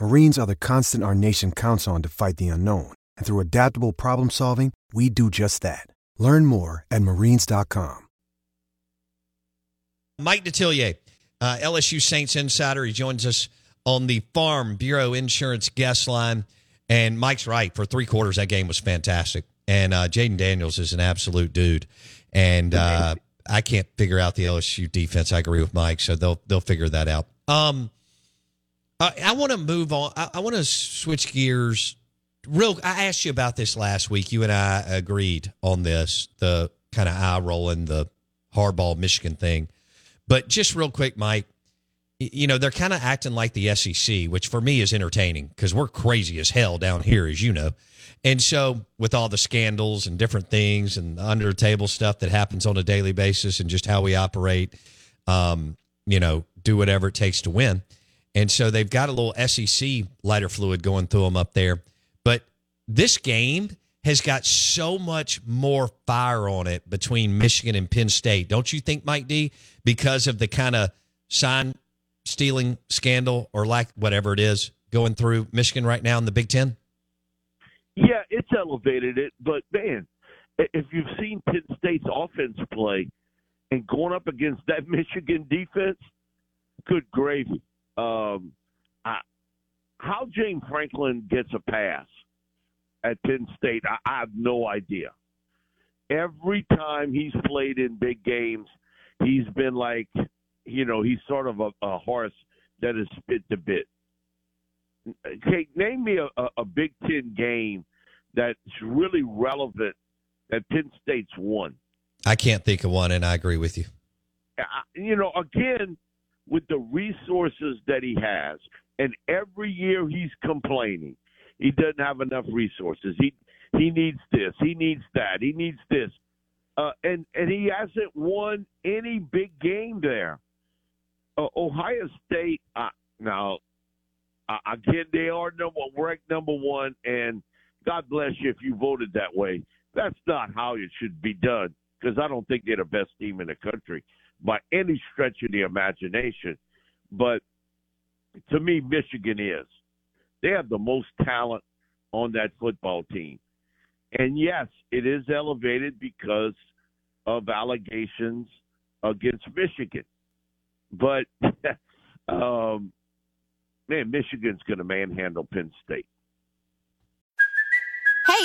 Marines are the constant our nation counts on to fight the unknown. And through adaptable problem solving, we do just that. Learn more at marines.com. Mike Detillier, uh, LSU Saints insider. He joins us on the Farm Bureau Insurance guest line. And Mike's right. For three quarters, that game was fantastic. And uh, Jayden Daniels is an absolute dude. And uh, I can't figure out the LSU defense. I agree with Mike, so they'll they'll figure that out. Um, I, I want to move on. I, I want to switch gears. Real, I asked you about this last week. You and I agreed on this. The kind of eye rolling the Harbaugh Michigan thing. But just real quick, Mike, you know, they're kind of acting like the SEC, which for me is entertaining because we're crazy as hell down here, as you know. And so, with all the scandals and different things and under table stuff that happens on a daily basis and just how we operate, um, you know, do whatever it takes to win. And so they've got a little SEC lighter fluid going through them up there. But this game has got so much more fire on it between Michigan and Penn State. Don't you think, Mike D? Because of the kind of sign stealing scandal or like whatever it is going through Michigan right now in the Big Ten? Yeah, it's elevated it, but man, if you've seen Penn State's offense play and going up against that Michigan defense, good gravy. Um, I, how James Franklin gets a pass at Penn State, I, I have no idea. Every time he's played in big games, he's been like, you know, he's sort of a, a horse that is spit to bit. Okay, name me a, a, Big Ten game that's really relevant that Penn State's won. I can't think of one, and I agree with you. You know, again, with the resources that he has, and every year he's complaining he doesn't have enough resources. He he needs this, he needs that, he needs this, uh, and and he hasn't won any big game there. Uh, Ohio State, uh, now uh, again, they are number ranked number one, and God bless you if you voted that way. That's not how it should be done because I don't think they're the best team in the country by any stretch of the imagination. But to me, Michigan is. They have the most talent on that football team. And yes, it is elevated because of allegations against Michigan. But um, man, Michigan's going to manhandle Penn State.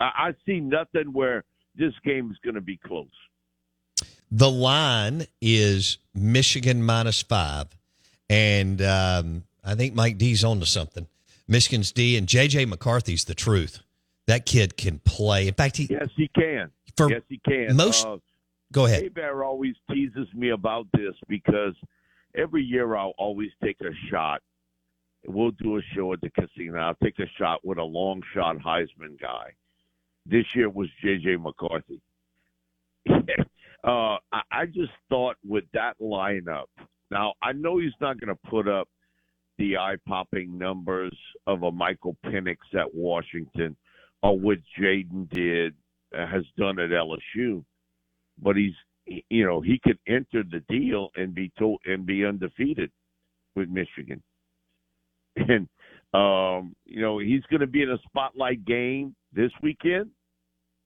I, I see nothing where this game is going to be close. The line is Michigan minus five, and um, I think Mike D's on to something. Michigan's D and JJ McCarthy's the truth. That kid can play. In fact, he Yes, he can. For yes, he can. most- Uh, go ahead. Bear always teases me about this because every year I'll always take a shot. We'll do a show at the casino. I'll take a shot with a long shot Heisman guy. This year was J.J. McCarthy. uh, I, I just thought with that lineup. Now I know he's not going to put up the eye-popping numbers of a Michael Penix at Washington or what Jayden did uh, has done at LSU but he's you know he could enter the deal and be told and be undefeated with Michigan, and um, you know he's going to be in a spotlight game this weekend,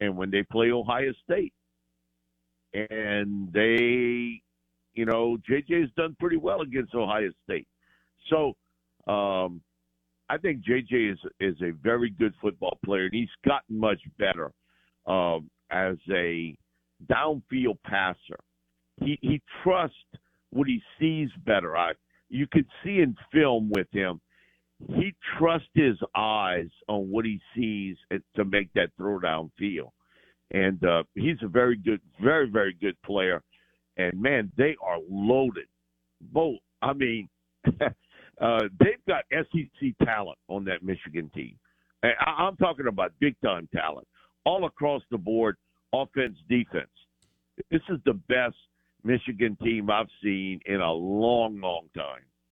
and when they play Ohio State, and they, you know, JJ's done pretty well against Ohio State, so um, I think JJ is is a very good football player, and he's gotten much better um, as a downfield passer. He he trusts what he sees better. I you can see in film with him. He trusts his eyes on what he sees to make that throw down feel. And uh, he's a very good, very very good player. And man, they are loaded. Both. I mean, uh, they've got SEC talent on that Michigan team. And I- I'm talking about big time talent all across the board offense, defense. This is the best Michigan team I've seen in a long, long time.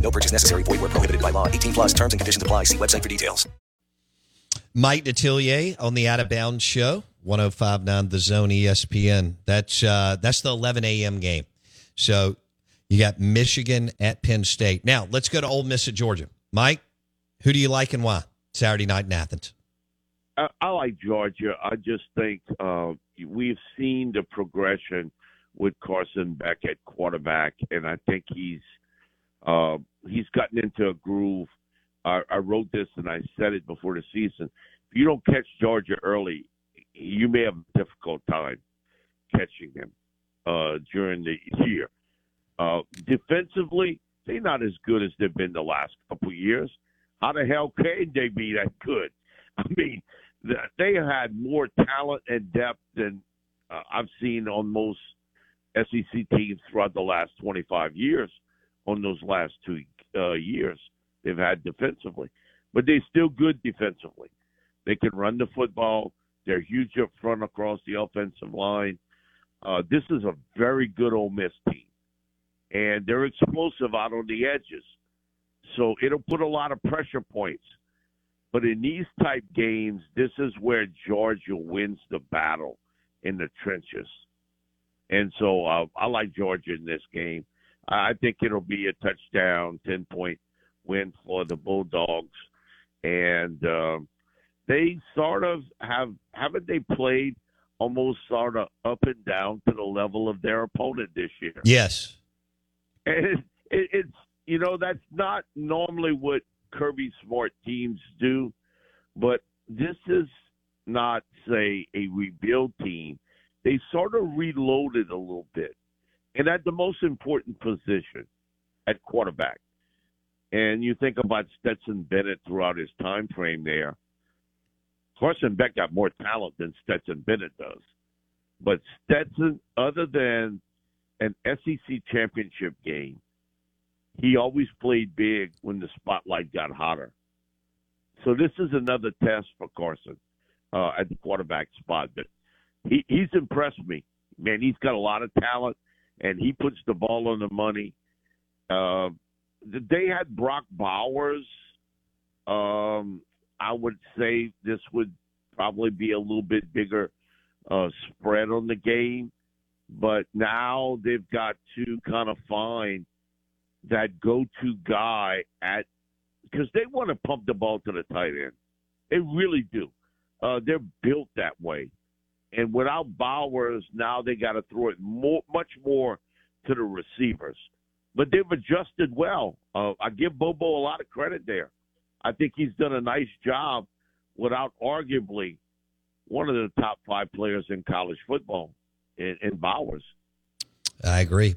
No purchase necessary. Void where prohibited by law. 18 plus terms and conditions apply. See website for details. Mike Detillier on the Out of Bounds Show, 1059 The Zone ESPN. That's uh, that's the 11 a.m. game. So you got Michigan at Penn State. Now let's go to Ole Miss at Georgia. Mike, who do you like and why? Saturday night in Athens. I, I like Georgia. I just think uh, we've seen the progression with Carson Beck at quarterback, and I think he's uh, he's gotten into a groove. I, I wrote this and I said it before the season. If you don't catch Georgia early, you may have a difficult time catching them uh, during the year. Uh, defensively, they're not as good as they've been the last couple years. How the hell can they be that good? I mean, they had more talent and depth than uh, I've seen on most SEC teams throughout the last 25 years. On those last two uh, years, they've had defensively, but they're still good defensively. They can run the football. They're huge up front across the offensive line. Uh, this is a very good Ole Miss team, and they're explosive out on the edges. So it'll put a lot of pressure points But in these type games, this is where Georgia wins the battle in the trenches. And so uh, I like Georgia in this game. I think it'll be a touchdown, 10 point win for the Bulldogs. And um, they sort of have, haven't they played almost sort of up and down to the level of their opponent this year? Yes. And it, it, it's, you know, that's not normally what Kirby Smart teams do, but this is not, say, a rebuild team. They sort of reloaded a little bit, and at the most important position, at quarterback. And you think about Stetson Bennett throughout his time frame there. Carson Beck got more talent than Stetson Bennett does, but Stetson, other than an SEC championship game, he always played big when the spotlight got hotter. So this is another test for Carson uh, at the quarterback spot. But he, he's impressed me. Man, he's got a lot of talent, and he puts the ball on the money. Uh, they had Brock Bowers. Um, I would say this would probably be a little bit bigger uh, spread on the game, but now they've got to kind of find that go-to guy at because they want to pump the ball to the tight end. They really do. Uh, they're built that way, and without Bowers, now they got to throw it more, much more to the receivers. But they've adjusted well. Uh, I give Bobo a lot of credit there. I think he's done a nice job without arguably one of the top five players in college football in, in Bowers. I agree.